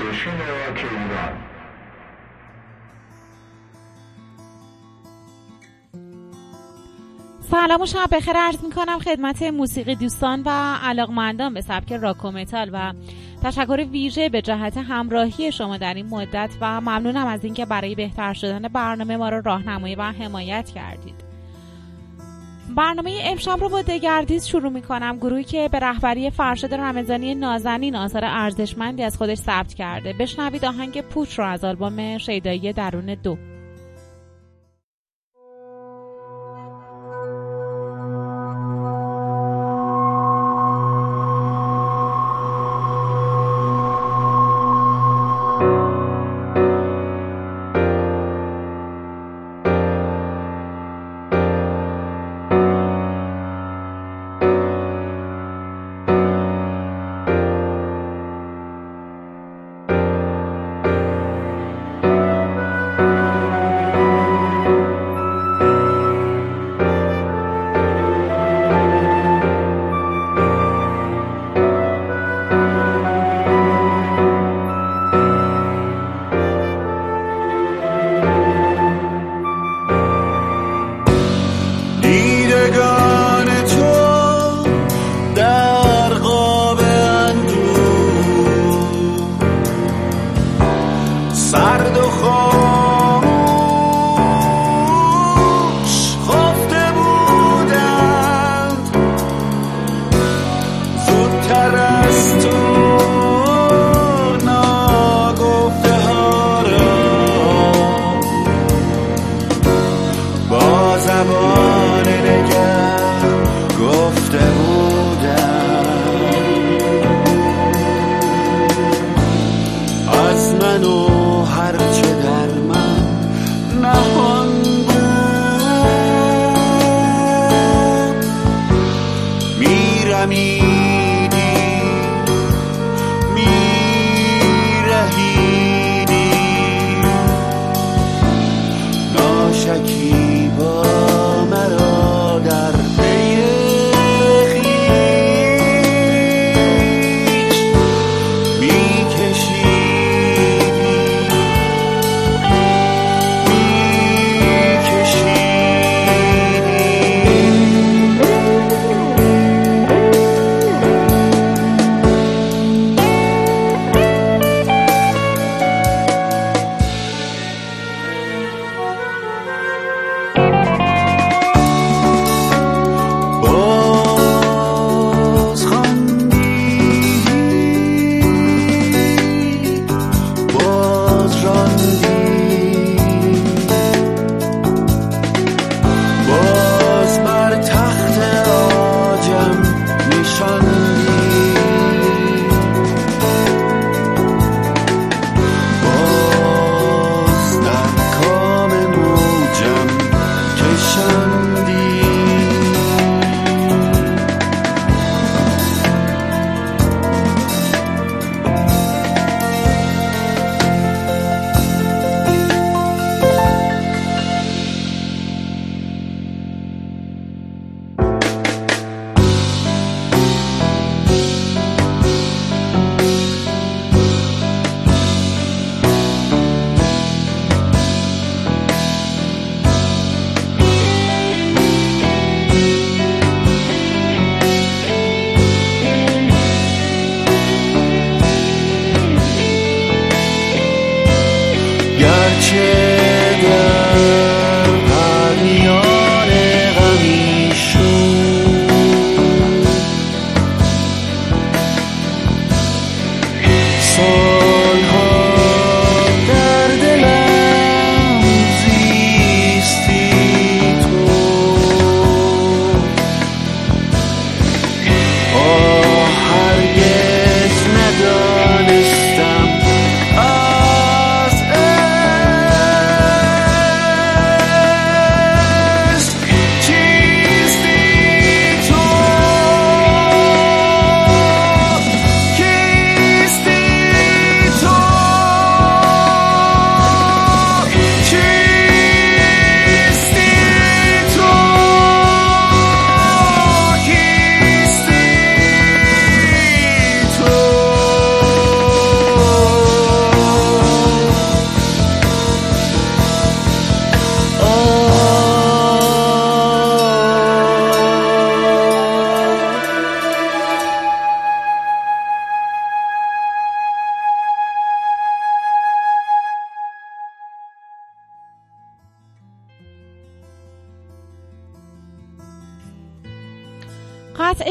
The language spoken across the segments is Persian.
station rock ایران سلام و شب بخیر. عرض می کنم خدمت موسیقی دوستان و علاقمندان به سبک راک و متال و تشکر ویژه به جهت همراهی شما در این مدت و ممنونم از اینکه برای بهتر شدن برنامه ما را راهنمایی و حمایت کردید. برنامه امشب رو با دگردیس شروع می کنم گروهی که به رهبری فرشاد رمضانی نازنین آثار ارزشمندی از خودش ثبت کرده. بشنوید آهنگ پوچ رو از آلبوم شیدایی درون دو.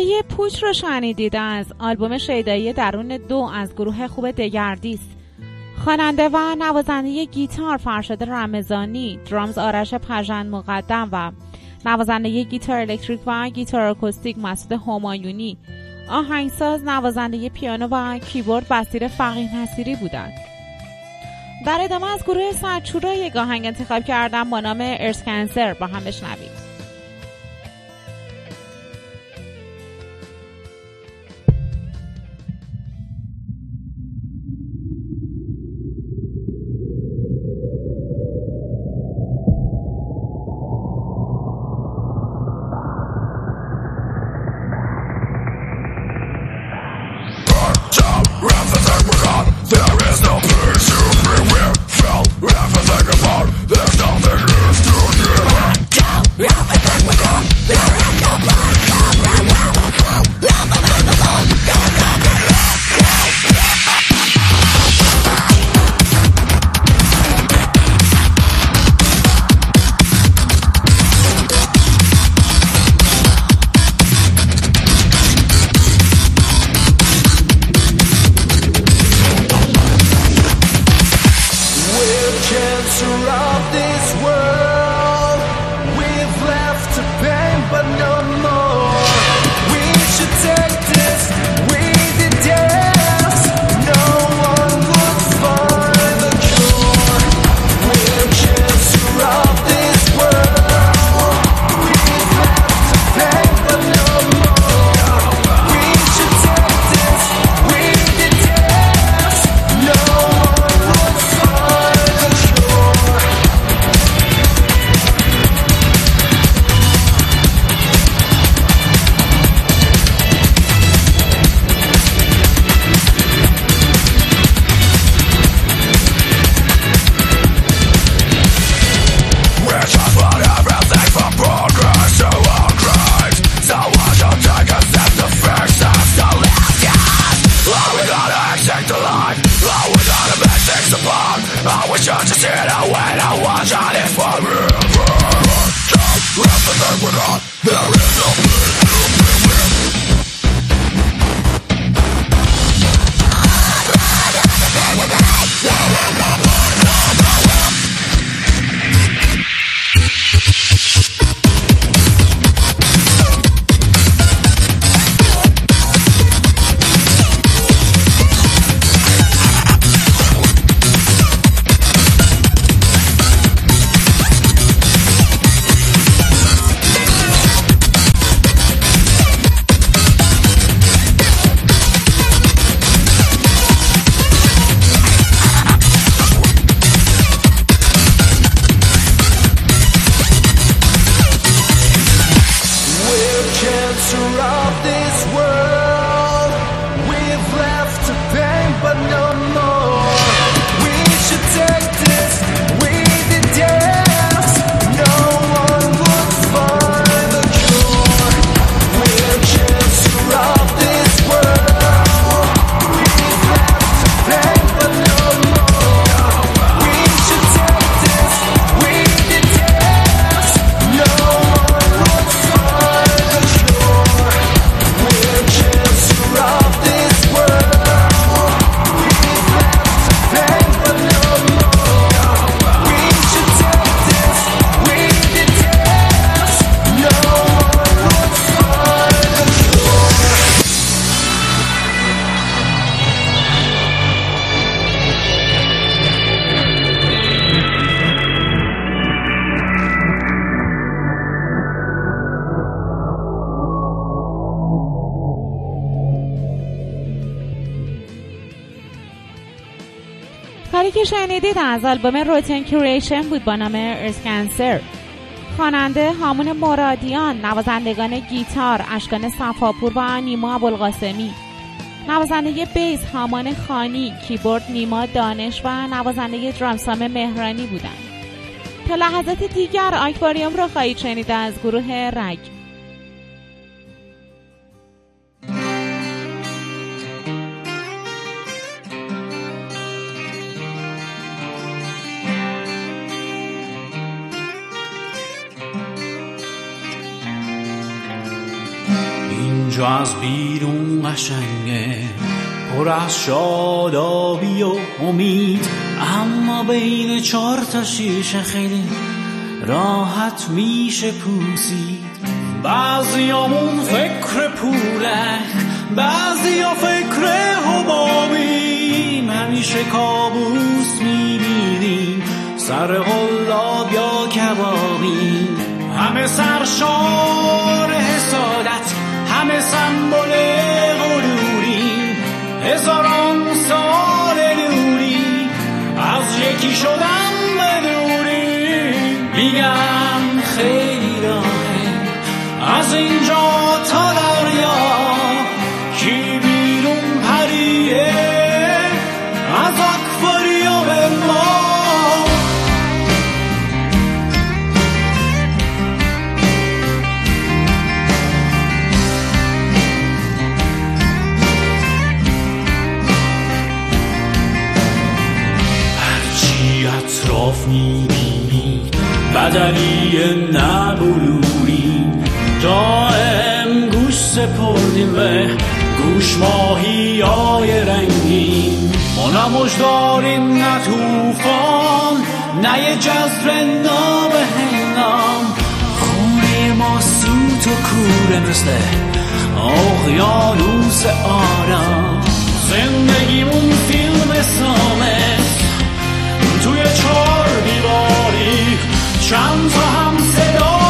قطعه پوچ رو شنیدید از آلبوم شیدایی درون دو از گروه خوب دگردیس خواننده و نوازنده گیتار فرشاد رمضانی drums آرش پژند مقدم و نوازنده گیتار الکتریک و گیتار اکوستیک مسعود همایونی. آهنگساز نوازنده پیانو و کیبورد بسیر فقیه نصیری بودند. در ادامه از گروه سرچورا یک آهنگ انتخاب کردم با نام ارسکنسر با هم بشنوید. از آلبوم روتن کریشن بود با نام ارسکنسر خواننده هامون مرادیان نوازندگان گیتار اشکان صفاپور و نیما ابوالقاسمی. نوازنده بیس هامان خانی کیبورد نیما دانش و نوازنده درامسام مهرانی بودند. تا لحظات دیگر آکواریوم رو خواهید شنید از گروه رگ. از بیرون قشنگه پر از شادابی و امید. اما بین چهار تا شیشه خیلی راحت میشه پوسید. بعضیامون فکر پولک بعضیا فکر همامیم همیشه کابوس می‌بینیم سر غلاب یا کبابیم همه سرشار حسادت همه سنبول غروریم هزاران سال نوری. از یکی شدن بدوریم میگم خیلی راهه از اینجا تا بدنی نبلوری دائم گوش سپردیم به گوش ماهی های رنگین ما نه داریم نه توفان نه یه جذب نام هنگام. خونه ما سوت و کوره مثل اقیانوس آرام. زندگیمون فیلم سامت توی چهار دیواری چند تا هم صدایی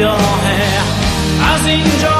خیلی راهه از اینجا تا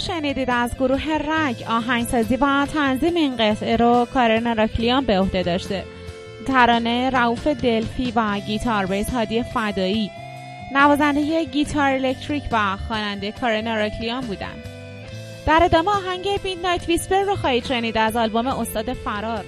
شنیدید از گروه رگ آهنگسازی و تنظیم این قطعه رو کارن راکلیان به عهده داشته. ترانه روف دلفی و گیتار بیس هادی فدایی. نوازنده گیتار الکتریک و خواننده کارن راکلیان بودن. در ادامه آهنگ نایت ویسپر رو خواهید شنید از آلبوم استاد فرار.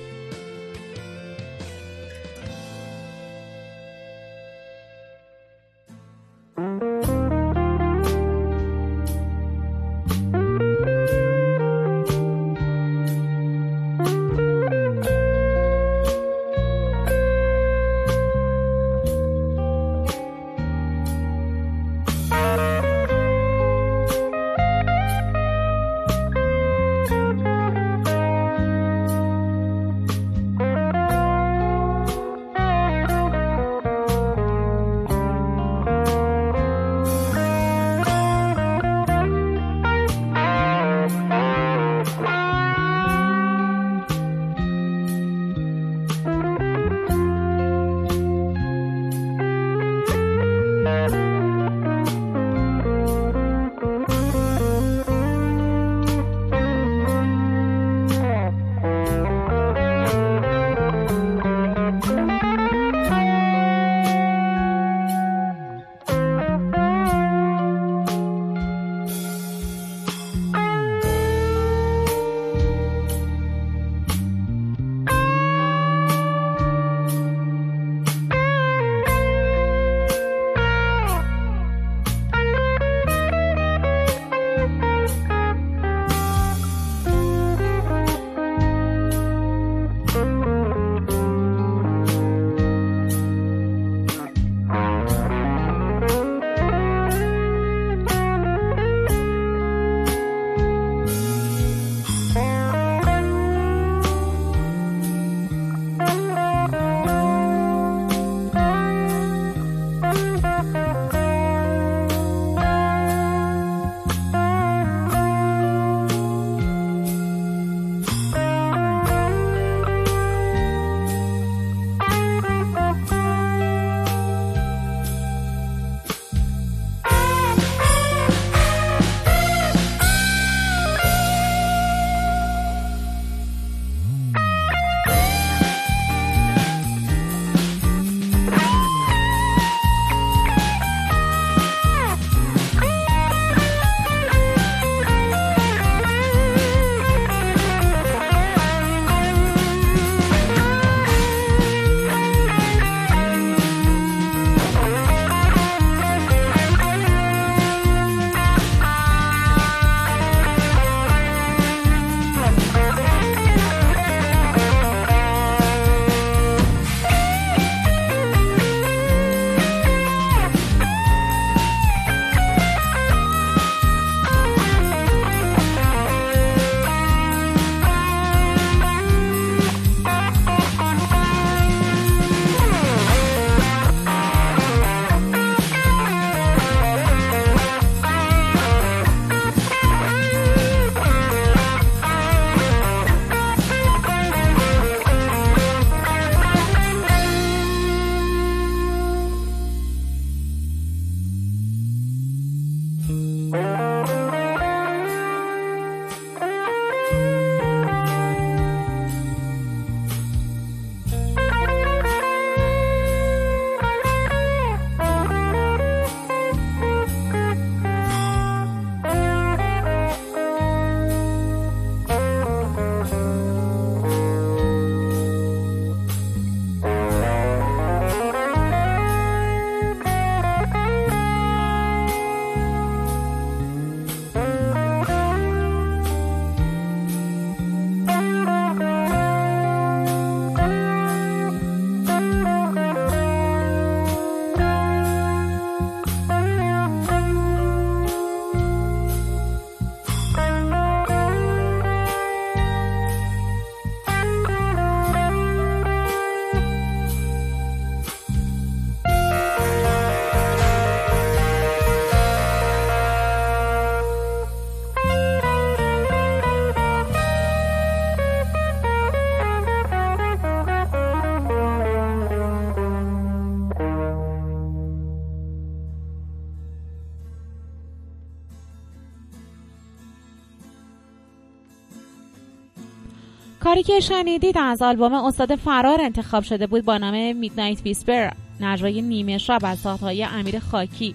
کاری که شنیدید از آلبوم استاد فرار انتخاب شده بود با نام میدنایت ویسپر نجوای نیمه شب از ساختهای امیر خاکی.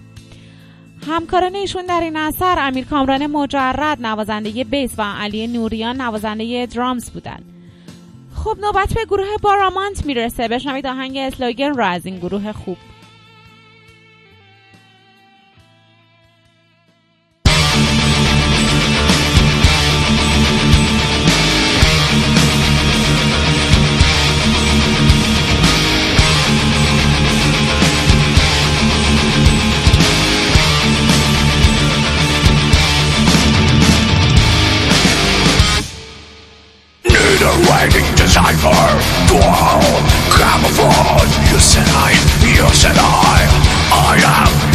همکاران ایشون در این اثر امیر کامران مجرد نوازنده بیس و علی نوریان نوازنده درامز بودند. خب نوبت به گروه بارامانت می‌رسه. بشنوید آهنگ اسلوگن را از این گروه خوب.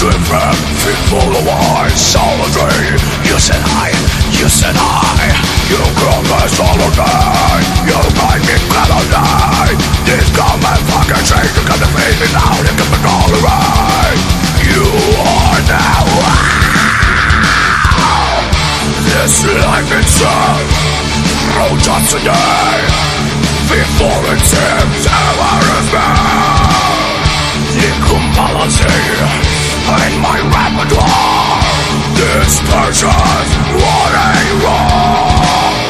Dream feet full of wine, solidarity You said I, you said I You called me solidarity You made me clarity. This common fucking shit You can defeat me now, you can be tolerant You are now ah! This life itself no Oh, just today Before it seems ever is bound You can balance it in my repertoire. This person's what a wrong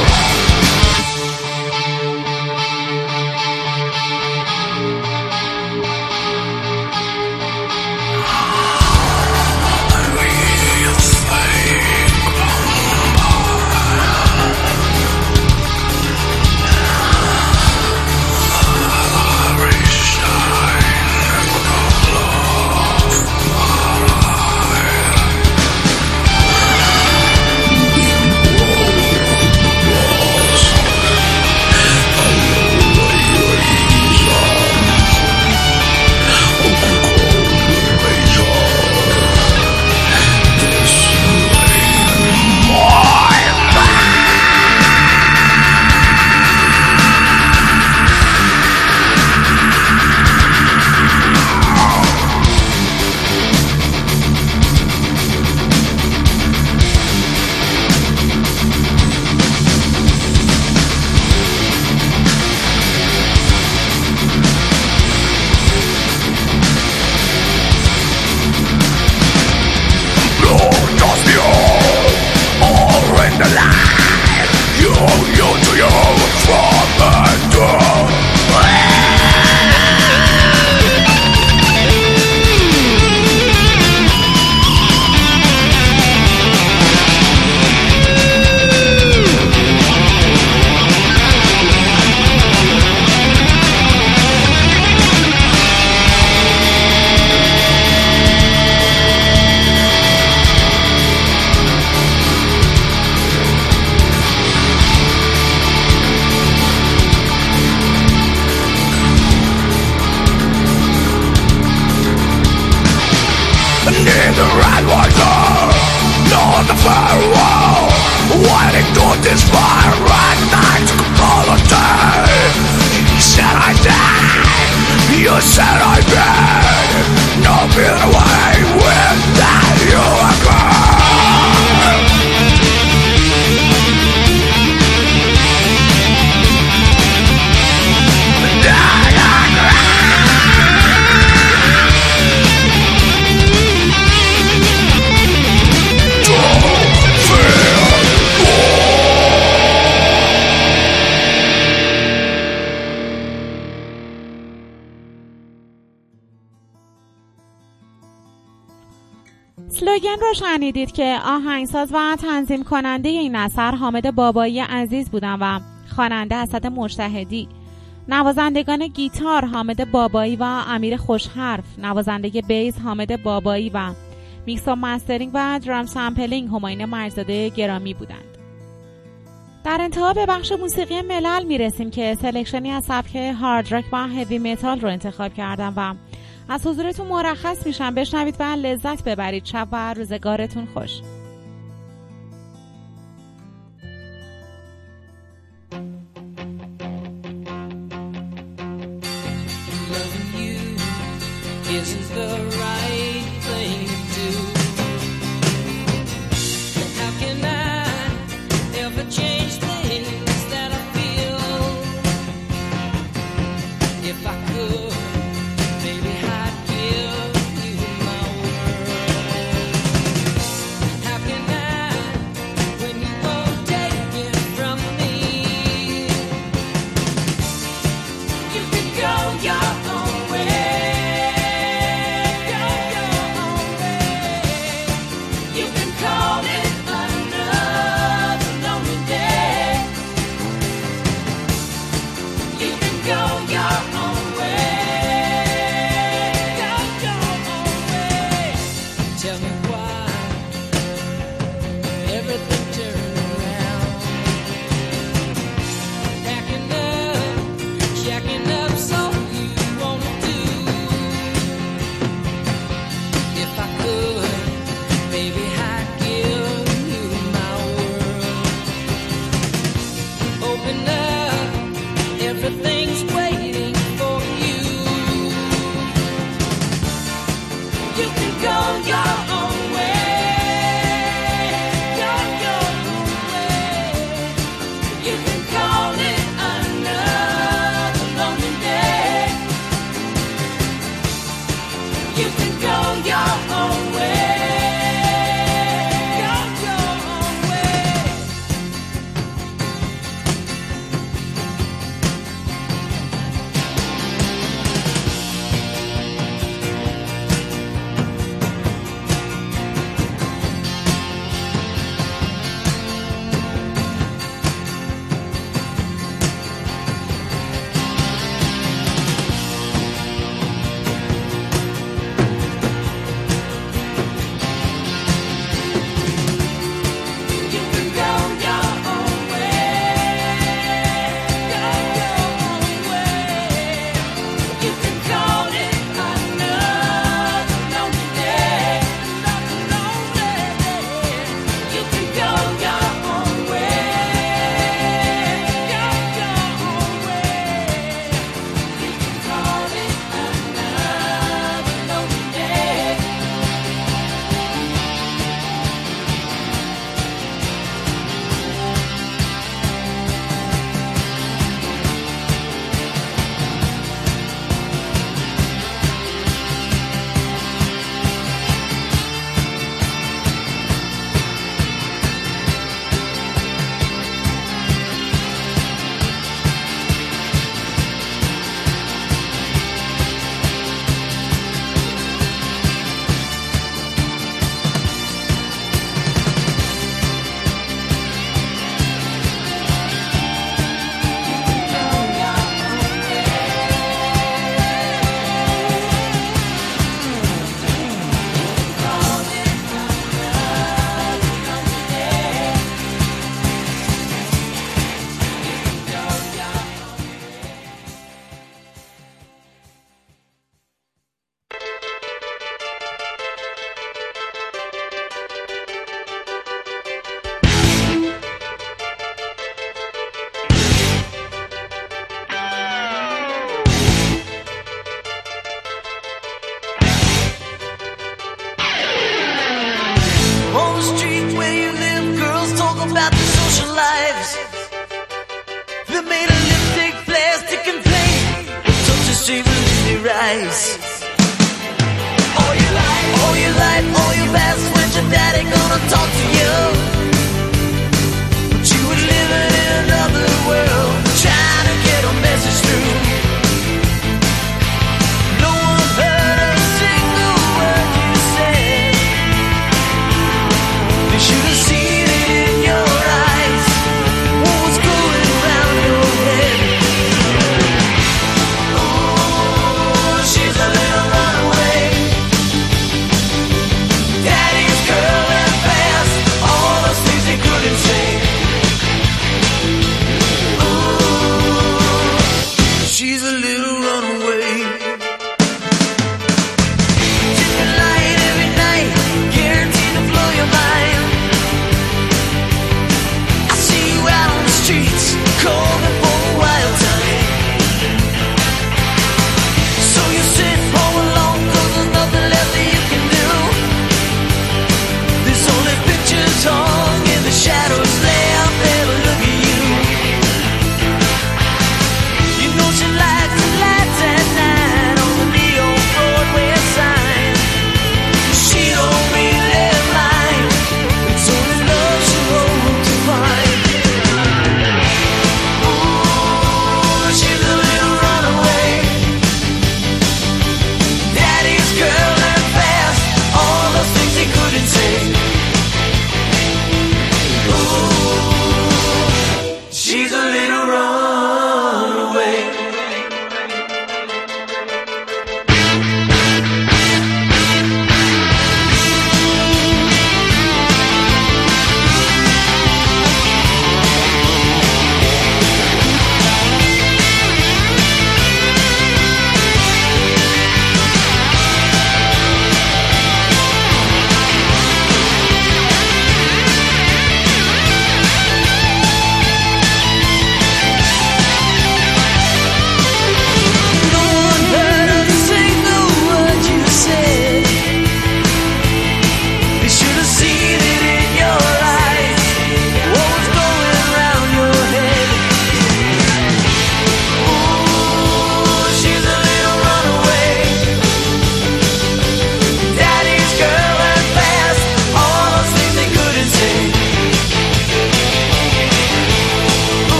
Said I died You said I died No better way شنیدید که آهنگساز و تنظیم کننده این اثر حامد بابایی عزیز بودن و خواننده اسد مجتهدی. نوازندگان گیتار حامد بابایی و امیر خوشحرف نوازنده bass حامد بابایی و میکس و mastering و drum sampling هماین مرزاده گرامی بودند. در انتها به بخش موسیقی ملل می‌رسیم که selection ی از سبک هارد راک و هوی متال رو انتخاب کردم و از حضورتون مرخص میشم. بشنوید و لذت ببرید. شب و روزگارتون خوش.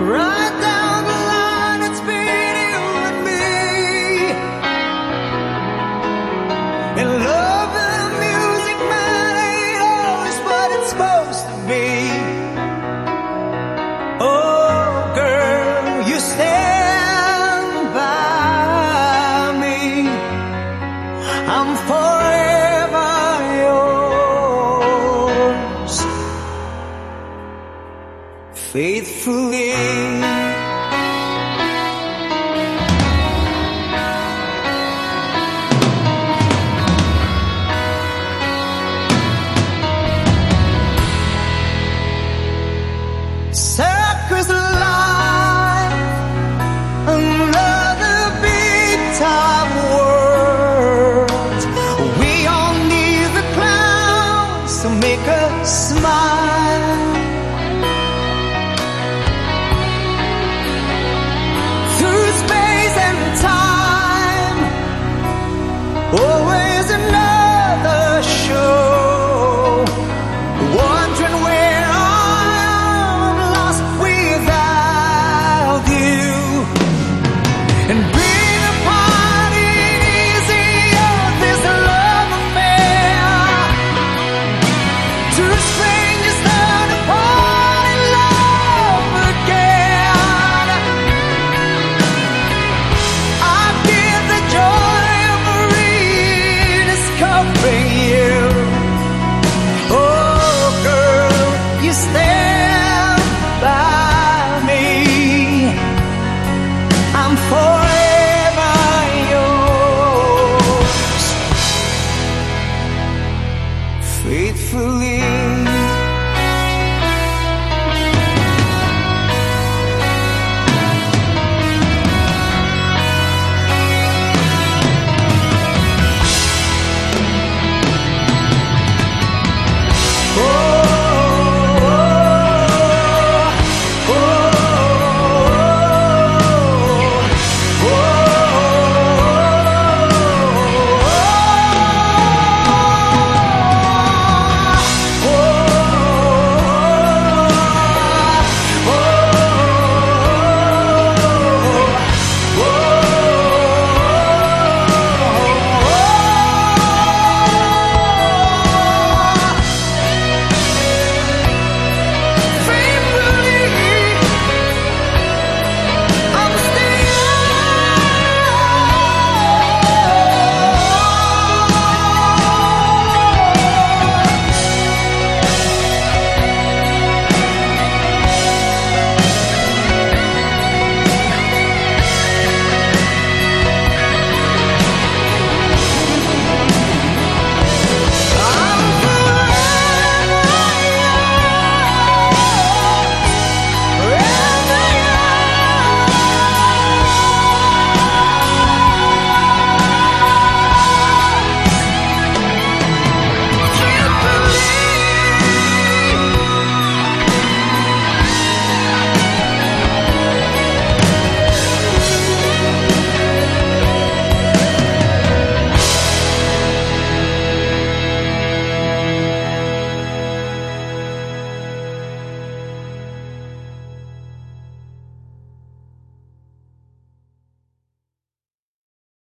Right